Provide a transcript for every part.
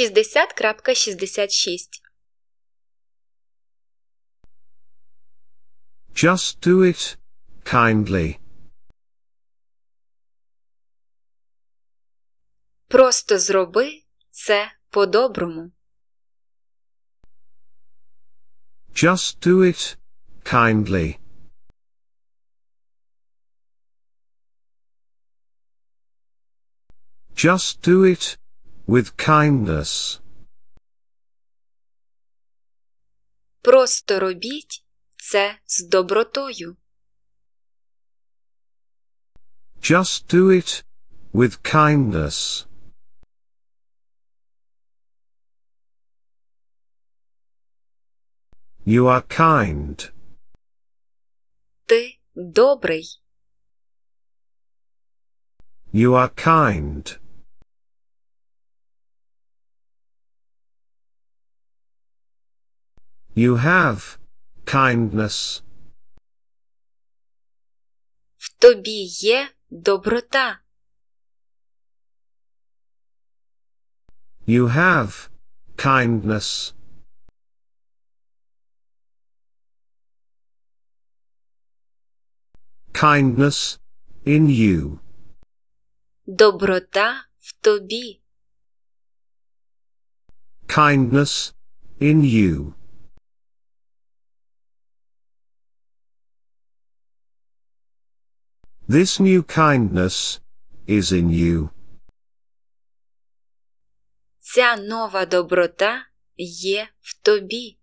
60.66 Just do it. Kindly. Просто зроби це по-доброму. Just do it, kindly. Just do it, with kindness. Просто робіть це з добротою. Just do it, with kindness. You are kind. Ти добрий. You are kind. You have kindness. В тобі є доброта. You have kindness. Kindness in you. Доброта в тобі. Kindness in you. This new kindness is in you. Ця нова доброта є в тобі.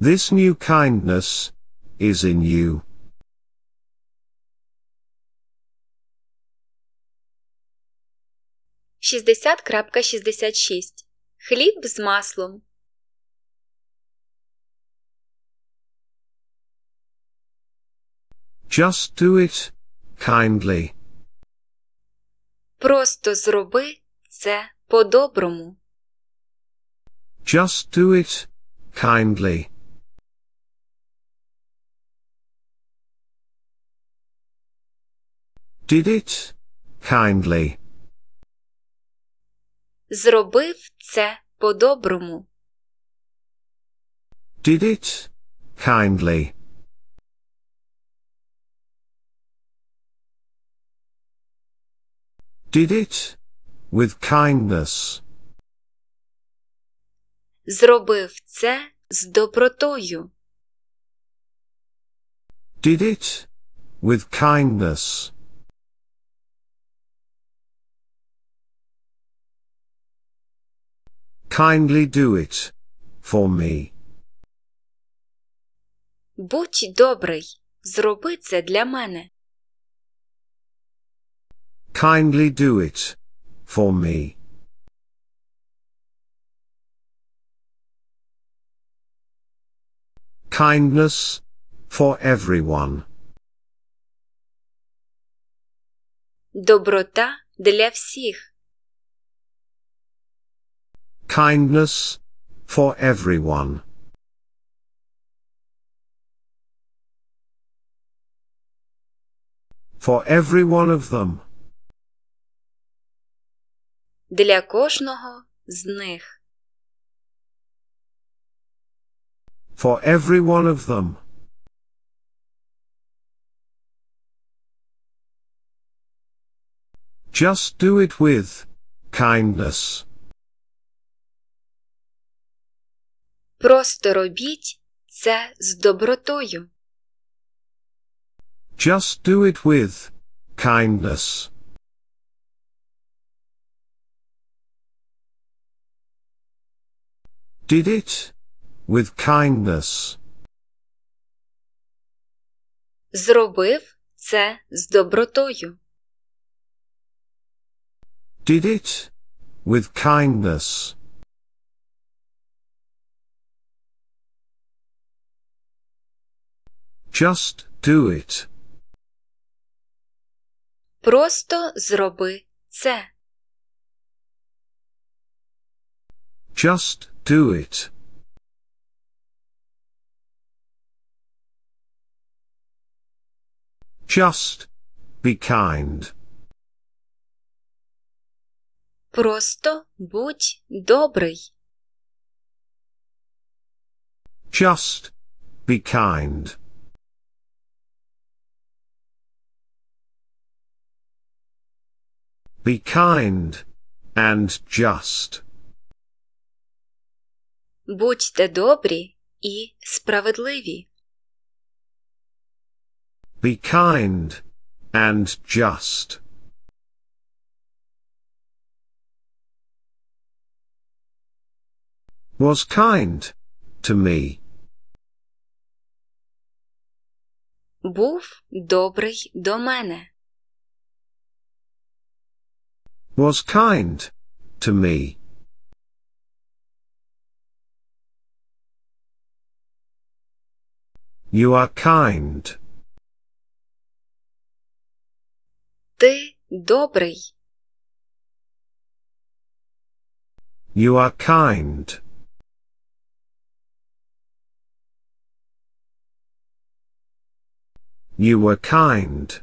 This new kindness is in you. Шістдесят крапка шістдесят шість. Хліб з маслом. Just do it, kindly. Просто зроби це по-доброму. Just do it, kindly. Did it, kindly. Зробив це по-доброму. Did it, kindly. Did it, with kindness. Зробив це з добротою. Did it, with kindness. Kindly do it, for me. Будь добрий, зроби це для мене. Kindly do it, for me. Kindness, for everyone. Доброта для всіх. Kindness, for everyone. For every one of them. Для кожного з них. For every one of them. Just do it with kindness. Просто робіть це з добротою. Just do it with kindness. Did it with kindness. Зробив це з добротою. Did it with kindness. Just do it. Просто зроби це. Just do it. Just be kind. Просто будь добрий. Just be kind. Be kind and just. Будьте добрі і справедливі. Be kind and just. Was kind to me. Був добрий до мене. Was kind to me. You are kind. Ти добрий. You are kind. You were kind.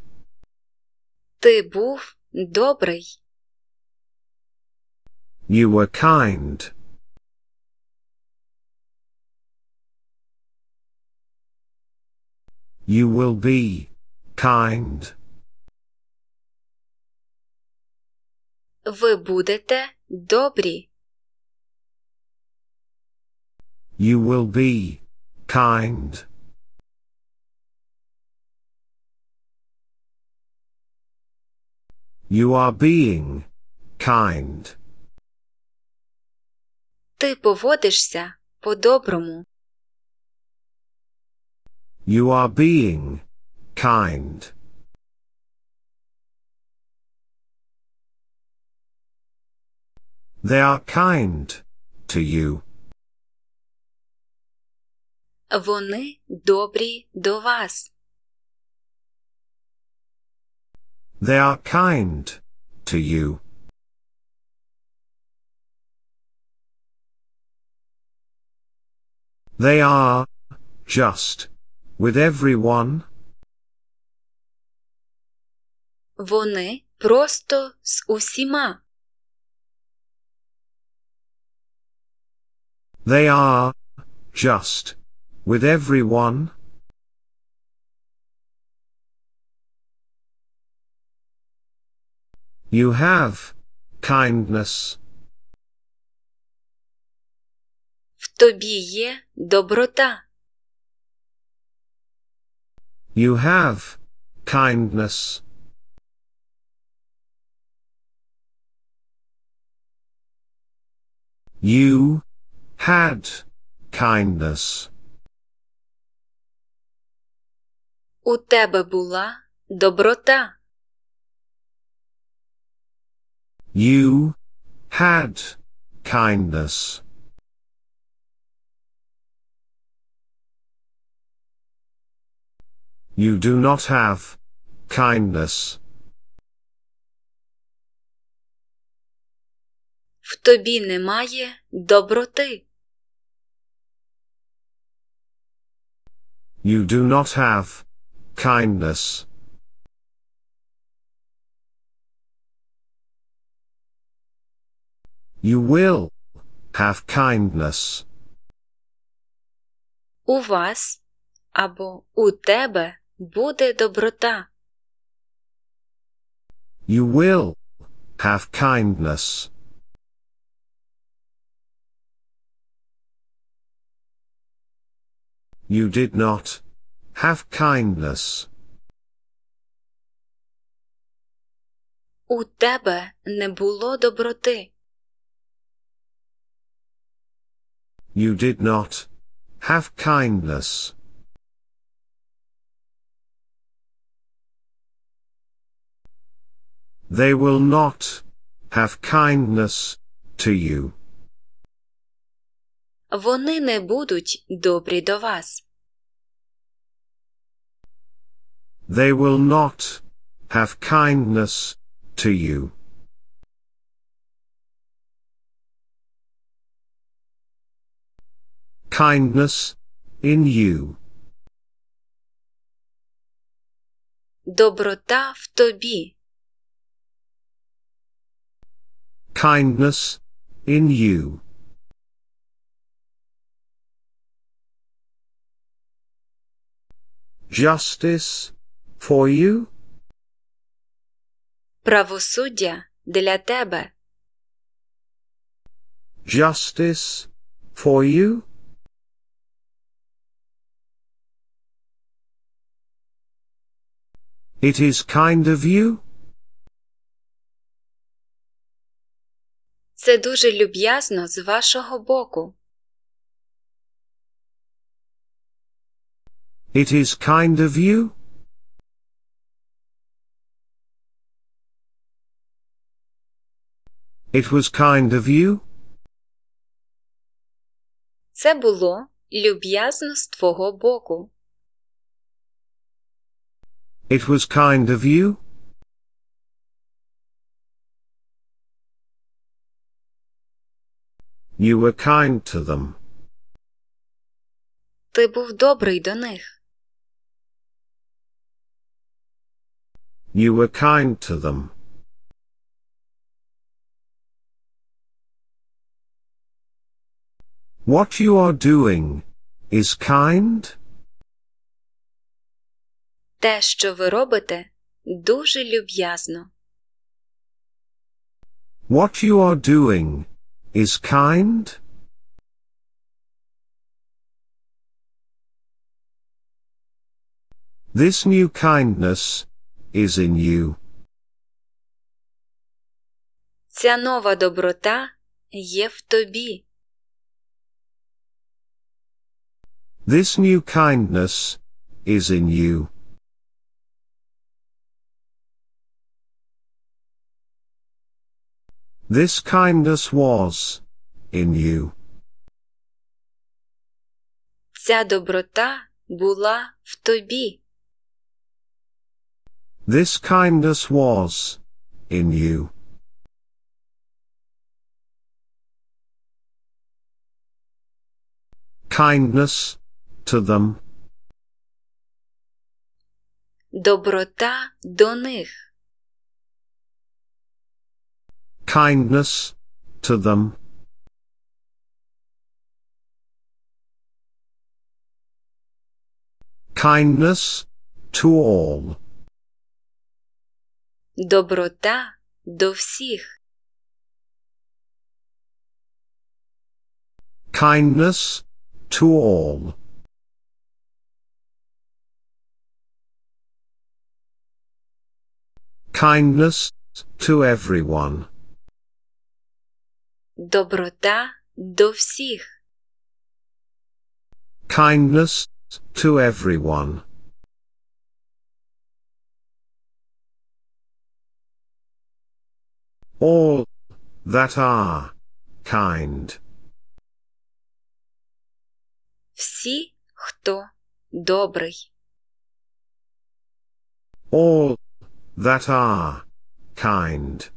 Ти був добрий. You were kind. You will be kind. Ви будете добрі. You will be kind. You are being kind. Ти поводишся по-доброму. You are being kind. They are kind to you. Вони добрі до вас. They are kind to you. They are just with everyone. Вони просто з усіма. They are just with everyone. You have kindness. Тобі є доброта. You have kindness. You had kindness. У тебе була доброта. You had kindness. You do not have kindness. В тобі немає доброти. You do not have kindness. You will have kindness. У вас або у тебе буде доброта. You will have kindness. You did not have kindness. У тебе не було доброти. You did not have kindness. They will not have kindness to you. Вони не будуть добрі до вас. They will not have kindness to you. Kindness in you. Доброта в тобі. Kindness in you. Justice for you. Правосуддя для тебе. Justice for you. It is kind of you. Це дуже люб'язно з вашого боку. It is kind of you. It was kind of you. Це було люб'язно з твого боку. It was kind of you. You were kind to them. Ти був добрий до них. You were kind to them. What you are doing is kind? Те, що ви робите, дуже люб'язно. What you are doing is kind? This new kindness is in you. Ця нова доброта є в тобі. This new kindness is in you. This kindness was in you. Ця доброта була в тобі. This kindness was in you. Kindness to them. Доброта до них. Kindness to them. Kindness to all. Доброта до всіх. Kindness to all. Kindness to everyone. Доброта до всіх. Kindness to everyone. All that are kind. Всі, хто добрий. All that are kind.